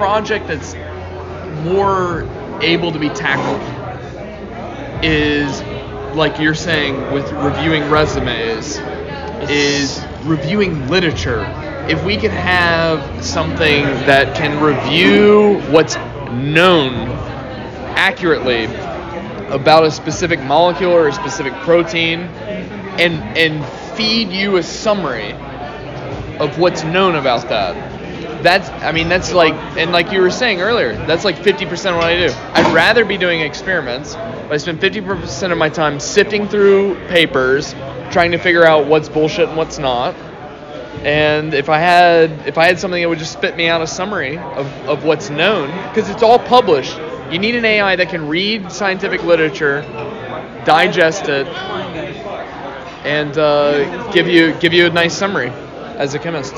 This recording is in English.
project that's more able to be tackled is like you're saying with reviewing resumes is reviewing literature. If we can have something that can review what's known accurately about a specific molecule or a specific protein and and feed you a summary of what's known about that that's i mean that's like and like you were saying earlier that's like 50% of what i do. I'd rather be doing experiments but i spend 50% of my time sifting through papers trying to figure out what's bullshit and what's not. And if i had if i had something that would just spit me out a summary of, of what's known because it's all published. You need an ai that can read scientific literature digest it and uh, give you give you a nice summary as a chemist